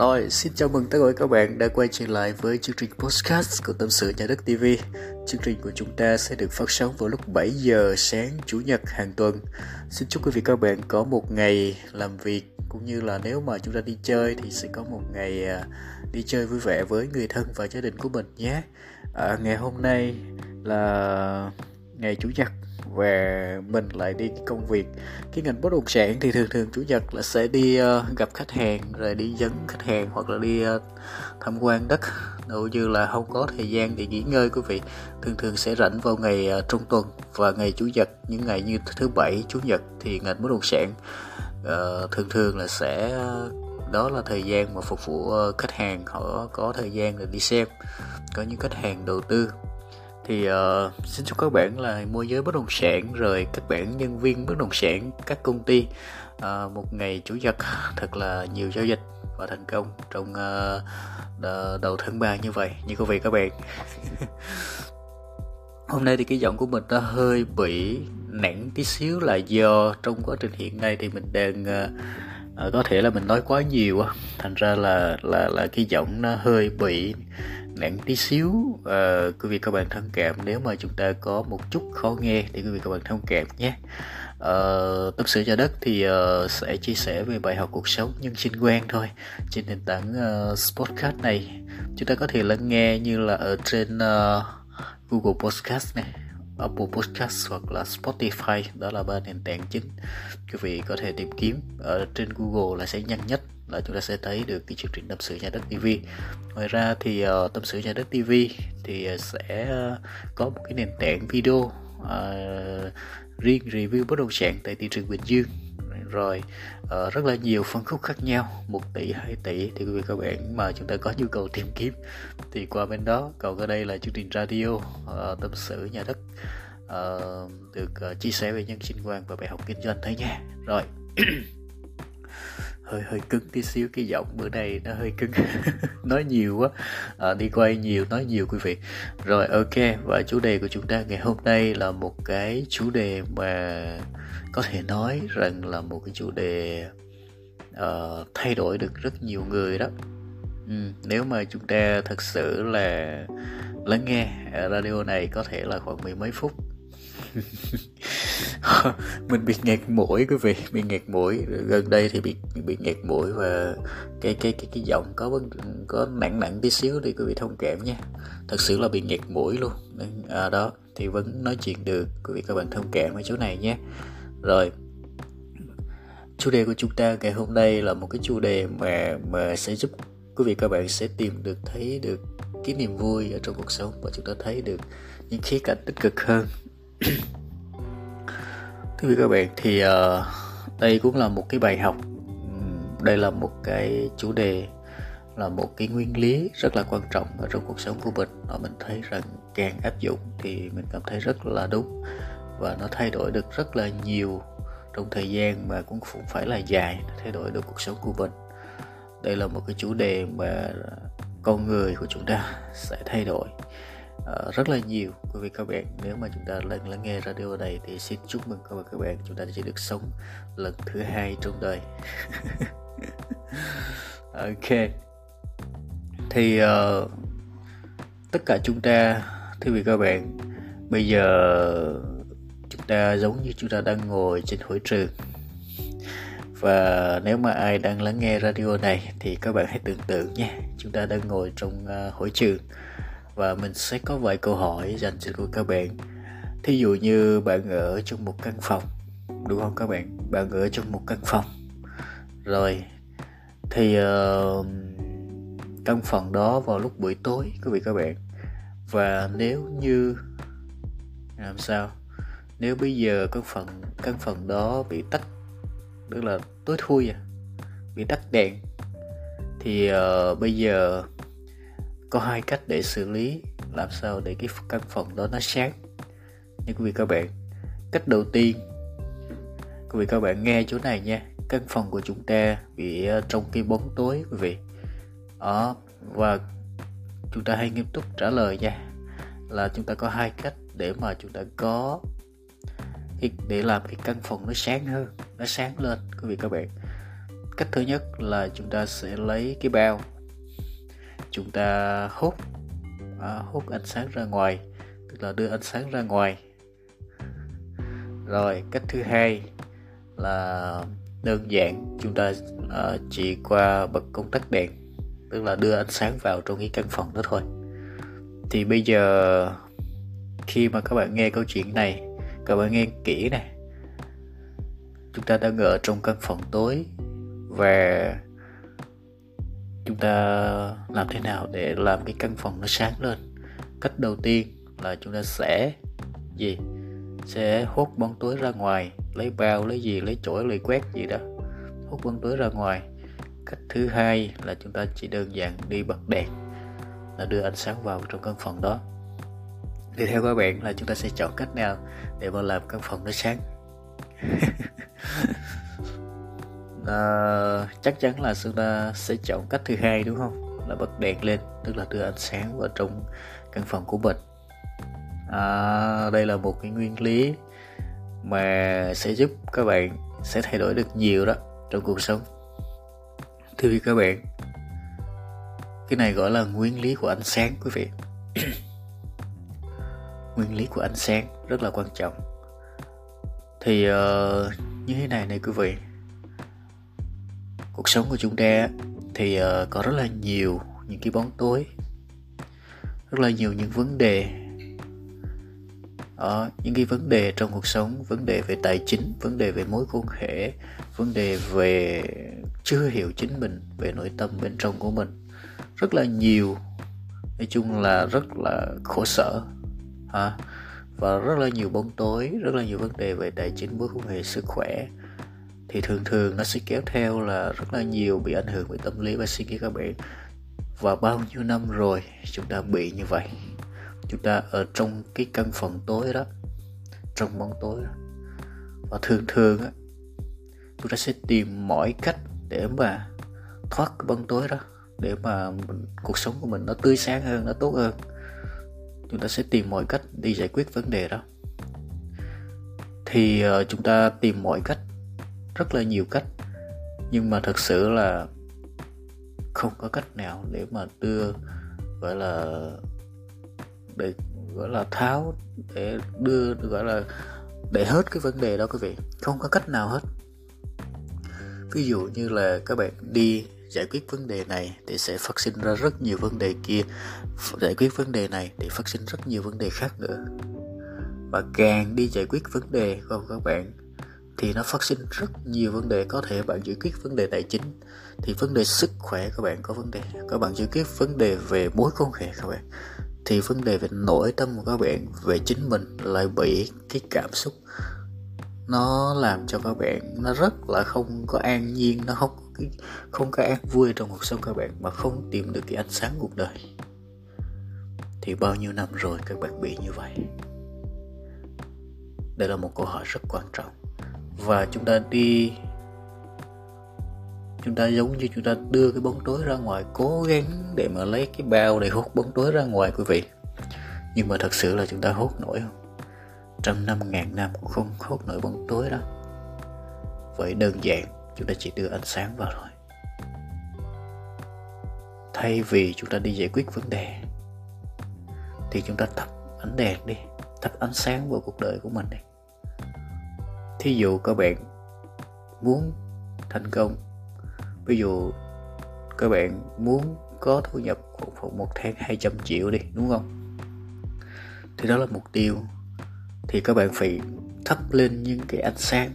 Rồi, xin chào mừng tất cả các bạn đã quay trở lại với chương trình podcast của Tâm sự Nhà đất TV. Chương trình của chúng ta sẽ được phát sóng vào lúc 7 giờ sáng Chủ nhật hàng tuần. Xin chúc quý vị các bạn có một ngày làm việc cũng như là nếu mà chúng ta đi chơi thì sẽ có một ngày à, đi chơi vui vẻ với người thân và gia đình của mình nhé. À, ngày hôm nay là ngày Chủ nhật và mình lại đi công việc. Cái ngành bất động sản thì thường thường chủ nhật là sẽ đi uh, gặp khách hàng rồi đi dẫn khách hàng hoặc là đi uh, tham quan đất. Hầu như là không có thời gian để nghỉ ngơi quý vị. Thường thường sẽ rảnh vào ngày uh, trung tuần và ngày chủ nhật. Những ngày như thứ bảy chủ nhật thì ngành bất động sản uh, thường thường là sẽ đó là thời gian mà phục vụ khách hàng. Họ có thời gian để đi xem có những khách hàng đầu tư thì uh, xin chúc các bạn là môi giới bất động sản rồi các bạn nhân viên bất động sản các công ty uh, một ngày chủ nhật thật là nhiều giao dịch và thành công trong uh, đầu tháng 3 như vậy. Như quý vị các bạn. Hôm nay thì cái giọng của mình nó hơi bị nặng tí xíu là do trong quá trình hiện nay thì mình đang uh, có thể là mình nói quá nhiều thành ra là là là cái giọng nó hơi bị nặng tí xíu. À, quý vị các bạn thông cảm nếu mà chúng ta có một chút khó nghe thì quý vị các bạn thông cảm nhé. À, tâm sự cho đất thì uh, sẽ chia sẻ về bài học cuộc sống nhưng sinh quen thôi trên nền tảng uh, podcast này. Chúng ta có thể lắng nghe như là ở trên uh, Google Podcast này Apple Podcast hoặc là Spotify đó là ba nền tảng chính. Quý vị có thể tìm kiếm ở trên Google là sẽ nhanh nhất là chúng ta sẽ thấy được cái chương trình tâm sự nhà đất TV ngoài ra thì uh, tâm sự nhà đất TV thì uh, sẽ uh, có một cái nền tảng video uh, riêng review bất động sản tại thị trường Bình Dương. Rồi uh, rất là nhiều phân khúc khác nhau 1 tỷ 2 tỷ. Thì quý vị các bạn mà chúng ta có nhu cầu tìm kiếm thì qua bên đó. Còn ở đây là chương trình radio uh, tâm sự nhà đất uh, được uh, chia sẻ về nhân sinh quan và bài học kinh doanh thế nha. Rồi. hơi hơi cứng tí xíu cái giọng bữa nay nó hơi cứng. Nói nhiều quá. À, đi quay nhiều nói nhiều quý vị. Rồi ok. Và chủ đề của chúng ta ngày hôm nay là một cái chủ đề mà có thể nói rằng là một cái chủ đề uh, thay đổi được rất nhiều người đó. Ừ, nếu mà chúng ta thật sự là lắng nghe à, radio này có thể là khoảng mười mấy phút. mình bị nghẹt mũi quý vị bị nghẹt mũi. Gần đây thì bị bị nghẹt mũi và cái cái cái cái giọng có vấn có nặng nặng tí xíu đi quý vị thông cảm nha. Thật sự là bị nghẹt mũi luôn. À, đó thì vẫn nói chuyện được. Quý vị các bạn thông cảm ở chỗ này nhé rồi chủ đề của chúng ta ngày hôm nay là một cái chủ đề mà mà sẽ giúp quý vị các bạn sẽ tìm được thấy được cái niềm vui ở trong cuộc sống và chúng ta thấy được những khía cạnh tích cực hơn. thưa quý các bạn thì uh, đây cũng là một cái bài học. Đây là một cái chủ đề là một cái nguyên lý rất là quan trọng ở trong cuộc sống của mình. Và mình thấy rằng càng áp dụng thì mình cảm thấy rất là đúng. Và nó thay đổi được rất là nhiều trong thời gian mà cũng không phải là dài thay đổi được cuộc sống của mình. Đây là một cái chủ đề mà con người của chúng ta sẽ thay đổi uh, rất là nhiều quý vị các bạn. Nếu mà chúng ta lần lắng nghe radio này thì xin chúc mừng các bạn các bạn chúng ta sẽ được sống lần thứ hai trong đời. Ok. Thì uh, tất cả chúng ta thưa quý các bạn bây giờ chúng ta giống như chúng ta đang ngồi trên hội trường. Và nếu mà ai đang lắng nghe radio này thì các bạn hãy tưởng tượng nha chúng ta đang ngồi trong uh, hội trường và mình sẽ có vài câu hỏi dành cho các bạn. Thí dụ như bạn ở trong một căn phòng đúng không các bạn? Bạn ở trong một căn phòng. Rồi thì uh, căn phòng đó vào lúc buổi tối quý vị các bạn. Và nếu như làm sao? Nếu bây giờ căn phòng căn phòng đó bị tắt tức là tối thui à bị tắt đèn thì uh, bây giờ có hai cách để xử lý, làm sao để cái căn phòng đó nó sáng. Nha quý vị các bạn, cách đầu tiên, quý vị các bạn nghe chỗ này nha. Căn phòng của chúng ta bị ờ, trong cái bóng tối, quý vị. Đó, và chúng ta hãy nghiêm túc trả lời nha. Là chúng ta có hai cách để mà chúng ta có để làm cái căn phòng nó sáng hơn, nó sáng lên, quý vị các bạn. Cách thứ nhất là chúng ta sẽ lấy cái bao chúng ta hút à, hút ánh sáng ra ngoài tức là đưa ánh sáng ra ngoài. Rồi cách thứ hai là đơn giản chúng ta à, chỉ qua bật công tắc đèn tức là đưa ánh sáng vào trong cái căn phòng đó thôi. Thì bây giờ khi mà các bạn nghe câu chuyện này các bạn nghe kỹ này chúng ta đang ở trong căn phòng tối và chúng ta làm thế nào để làm cái căn phòng nó sáng lên? Cách đầu tiên là chúng ta sẽ gì? Sẽ hút bóng tối ra ngoài, lấy bao, lấy gì, lấy chổi, lấy quét gì đó. Hút bóng tối ra ngoài. Cách thứ hai là chúng ta chỉ đơn giản đi bật đèn là đưa ánh sáng vào trong căn phòng đó. Thì theo các bạn là chúng ta sẽ chọn cách nào để mà làm căn phòng nó sáng? à, chắc chắn là chúng ta sẽ chọn cách thứ hai đúng không? Là bật đèn lên tức là đưa ánh sáng vào trong căn phòng của mình. À, đây là một cái nguyên lý mà sẽ giúp các bạn sẽ thay đổi được nhiều đó trong cuộc sống. Thưa quý các bạn cái này gọi là nguyên lý của ánh sáng quý vị. Nguyên lý của ánh sáng rất là quan trọng. Thì uh, như thế này này quý vị cuộc sống của chúng ta thì uh, có rất là nhiều những cái bóng tối rất là nhiều những vấn đề. Ở những cái vấn đề trong cuộc sống vấn đề về tài chính vấn đề về mối quan hệ vấn đề về chưa hiểu chính mình về nội tâm bên trong của mình. Rất là nhiều nói chung là rất là khổ sở ha. Và rất là nhiều bóng tối rất là nhiều vấn đề về tài chính mối quan hệ sức khỏe thì thường thường nó sẽ kéo theo là rất là nhiều bị ảnh hưởng bởi tâm lý và suy nghĩ các bạn. Và bao nhiêu năm rồi chúng ta bị như vậy? Chúng ta ở trong cái căn phòng tối đó trong bóng tối đó. Và thường thường á chúng ta sẽ tìm mọi cách để mà thoát cái bóng tối đó để mà mình, cuộc sống của mình nó tươi sáng hơn nó tốt hơn. Chúng ta sẽ tìm mọi cách đi giải quyết vấn đề đó. Thì uh, chúng ta tìm mọi cách rất là nhiều cách. Nhưng mà thật sự là không có cách nào để mà đưa, gọi là, để, gọi là tháo, để đưa, gọi là, để hết cái vấn đề đó quý vị. Không có cách nào hết. Ví dụ như là các bạn đi giải quyết vấn đề này thì sẽ phát sinh ra rất nhiều vấn đề kia. Giải quyết vấn đề này thì phát sinh rất nhiều vấn đề khác nữa. Và càng đi giải quyết vấn đề của các bạn thì nó phát sinh rất nhiều vấn đề có thể bạn giải quyết vấn đề tài chính. Thì vấn đề sức khỏe các bạn có vấn đề. Các bạn giải quyết vấn đề về mối quan hệ các bạn. Thì vấn đề về nội tâm của các bạn, về chính mình lại bị cái cảm xúc nó làm cho các bạn nó rất là không có an nhiên, nó không cái, không có an vui trong cuộc sống các bạn mà không tìm được cái ánh sáng cuộc đời. Thì bao nhiêu năm rồi các bạn bị như vậy? Đây là một câu hỏi rất quan trọng và chúng ta đi, chúng ta giống như chúng ta đưa cái bóng tối ra ngoài, cố gắng để mà lấy cái bao để hút bóng tối ra ngoài, quý vị. Nhưng mà thật sự là chúng ta hút nổi không? Trăm năm, ngàn năm cũng không hút nổi bóng tối đó. Vậy đơn giản, chúng ta chỉ đưa ánh sáng vào thôi. Thay vì chúng ta đi giải quyết vấn đề, thì chúng ta thắp ánh đèn đi, thắp ánh sáng vào cuộc đời của mình đi thí dụ các bạn muốn thành công, ví dụ các bạn muốn có thu nhập khoảng một tháng 200 triệu đi, đúng không? Thì đó là mục tiêu. Thì các bạn phải thắp lên những cái ánh sáng.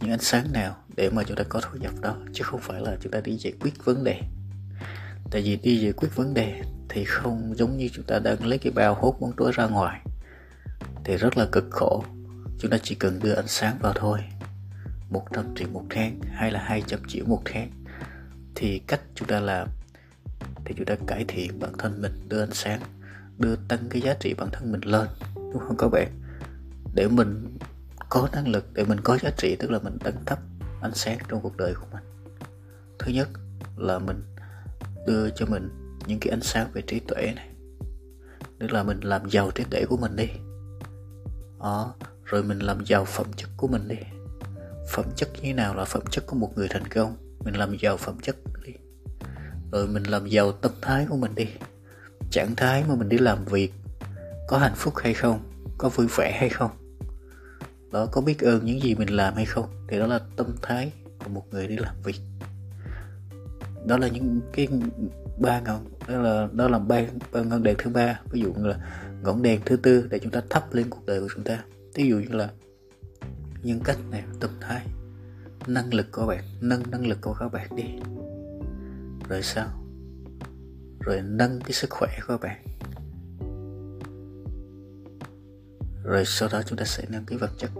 Những ánh sáng nào để mà chúng ta có thu nhập đó, chứ không phải là chúng ta đi giải quyết vấn đề. Tại vì đi giải quyết vấn đề thì không giống như chúng ta đang lấy cái bao hút bóng tối ra ngoài, thì rất là cực khổ chúng ta chỉ cần đưa ánh sáng vào thôi. 100 triệu một tháng hay là 200 triệu một tháng thì cách chúng ta làm thì chúng ta cải thiện bản thân mình, đưa ánh sáng, đưa tăng cái giá trị bản thân mình lên, đúng không các bạn? Để mình có năng lực, để mình có giá trị, tức là mình tăng thấp ánh sáng trong cuộc đời của mình. Thứ nhất là mình đưa cho mình những cái ánh sáng về trí tuệ này. Tức là mình làm giàu trí tuệ của mình đi. Đó rồi mình làm giàu phẩm chất của mình đi. Phẩm chất như thế nào là phẩm chất của một người thành công? Mình làm giàu phẩm chất đi. Rồi mình làm giàu tâm thái của mình đi. Trạng thái mà mình đi làm việc có hạnh phúc hay không? Có vui vẻ hay không? Đó có biết ơn những gì mình làm hay không? Thì đó là tâm thái của một người đi làm việc. Đó là những cái ba ngọn đó là đó là ba, ba ngọn đèn thứ ba. Ví dụ như là ngọn đèn thứ tư để chúng ta thắp lên cuộc đời của chúng ta ví dụ như là nhân cách này, tâm thái, năng lực của bạn, nâng năng lực của các bạn đi. Rồi sao? Rồi nâng cái sức khỏe của bạn. Rồi sau đó chúng ta sẽ nâng cái vật chất.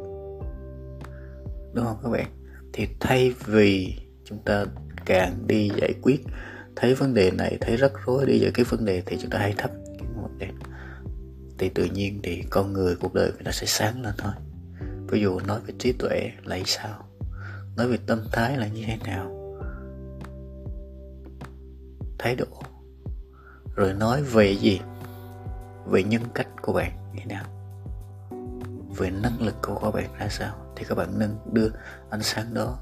Đúng không các bạn? Thì thay vì chúng ta càng đi giải quyết, thấy vấn đề này, thấy rắc rối đi giải quyết vấn đề, thì chúng ta hãy thấp cái vấn đề thì tự nhiên thì con người cuộc đời người ta sẽ sáng lên thôi. Ví dụ nói về trí tuệ là sao nói về tâm thái là như thế nào? Thái độ. Rồi nói về gì? Về nhân cách của bạn như thế nào? Về năng lực của các bạn ra sao? Thì các bạn nên đưa ánh sáng đó.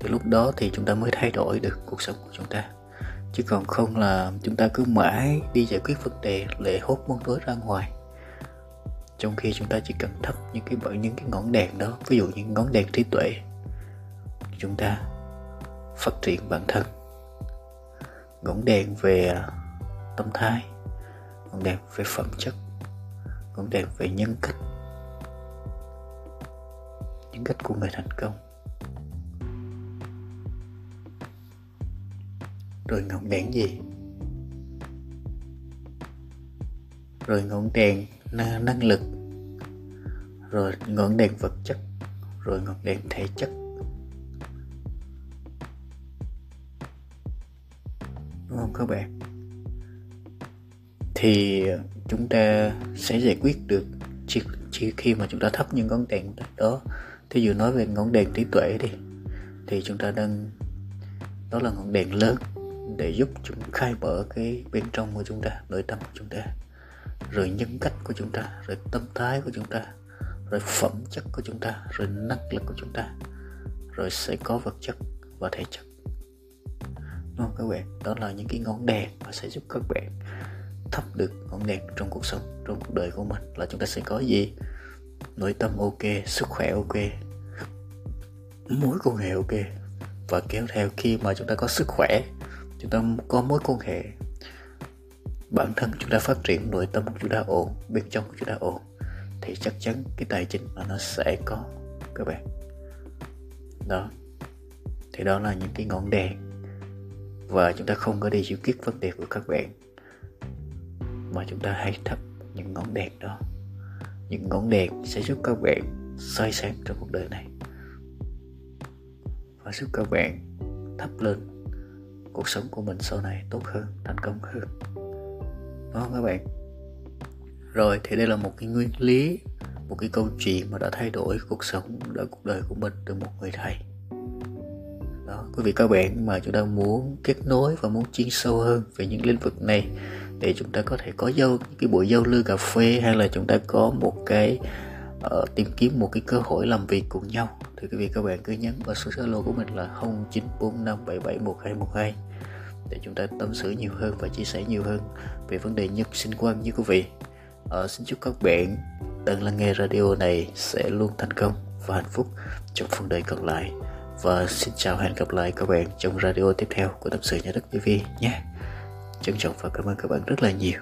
Thì lúc đó thì chúng ta mới thay đổi được cuộc sống của chúng ta. Chứ còn không là chúng ta cứ mãi đi giải quyết vấn đề để hốt muôn tối ra ngoài trong khi chúng ta chỉ cần thắp những cái, bởi những cái ngọn đèn đó, ví dụ những ngón đèn trí tuệ, chúng ta phát triển bản thân. Ngọn đèn về à, tâm thái ngọn đèn về phẩm chất ngọn đèn về nhân cách. Nhân cách của người thành công. Rồi ngọn đèn gì? Rồi ngọn đèn năng lực. Rồi ngọn đèn vật chất. Rồi ngọn đèn thể chất. Đúng không các bạn? Thì chúng ta sẽ giải quyết được chỉ, chỉ khi mà chúng ta thắp những ngọn đèn đó. Thí dụ nói về ngọn đèn trí tuệ đi thì chúng ta đang đó là ngọn đèn lớn để giúp chúng khai mở cái bên trong của chúng ta nội tâm của chúng ta rồi nhân cách của chúng ta, rồi tâm thái của chúng ta, rồi phẩm chất của chúng ta, rồi năng lực của chúng ta, rồi sẽ có vật chất và thể chất. Đúng không các bạn? Đó là những cái ngọn đèn mà sẽ giúp các bạn thắp được ngọn đèn trong cuộc sống, trong cuộc đời của mình. Là chúng ta sẽ có gì? Nội tâm ok, sức khỏe ok, mối quan hệ ok. Và kéo theo khi mà chúng ta có sức khỏe, chúng ta có mối quan hệ bản thân chúng ta phát triển nội tâm của chúng ta ổn, bên trong của chúng ta ổn, thì chắc chắn cái tài chính mà nó sẽ có, các bạn. Đó. Thì đó là những cái ngọn đèn. Và chúng ta không có đi giải quyết vấn đề của các bạn, mà chúng ta hãy thắp những ngọn đèn đó. Những ngọn đèn sẽ giúp các bạn soi sáng trong cuộc đời này. Và giúp các bạn thắp lên cuộc sống của mình sau này tốt hơn, thành công hơn đó các bạn. Rồi thì đây là một cái nguyên lý một cái câu chuyện mà đã thay đổi cuộc sống đã cuộc đời của mình từ một người thầy. Đó quý vị các bạn mà chúng ta muốn kết nối và muốn chuyên sâu hơn về những lĩnh vực này để chúng ta có thể có dâu cái buổi giao lưu cà phê hay là chúng ta có một cái uh, tìm kiếm một cái cơ hội làm việc cùng nhau thì quý vị các bạn cứ nhấn vào số zalo của mình là 0945771212 để chúng ta tâm sự nhiều hơn và chia sẻ nhiều hơn về vấn đề nhân sinh quan như quý vị. Ờ, xin chúc các bạn đang lắng nghe radio này sẽ luôn thành công và hạnh phúc trong phần đời còn lại. Và xin chào hẹn gặp lại các bạn trong radio tiếp theo của tâm sự nhà đất TV nhé. Trân trọng và cảm ơn các bạn rất là nhiều.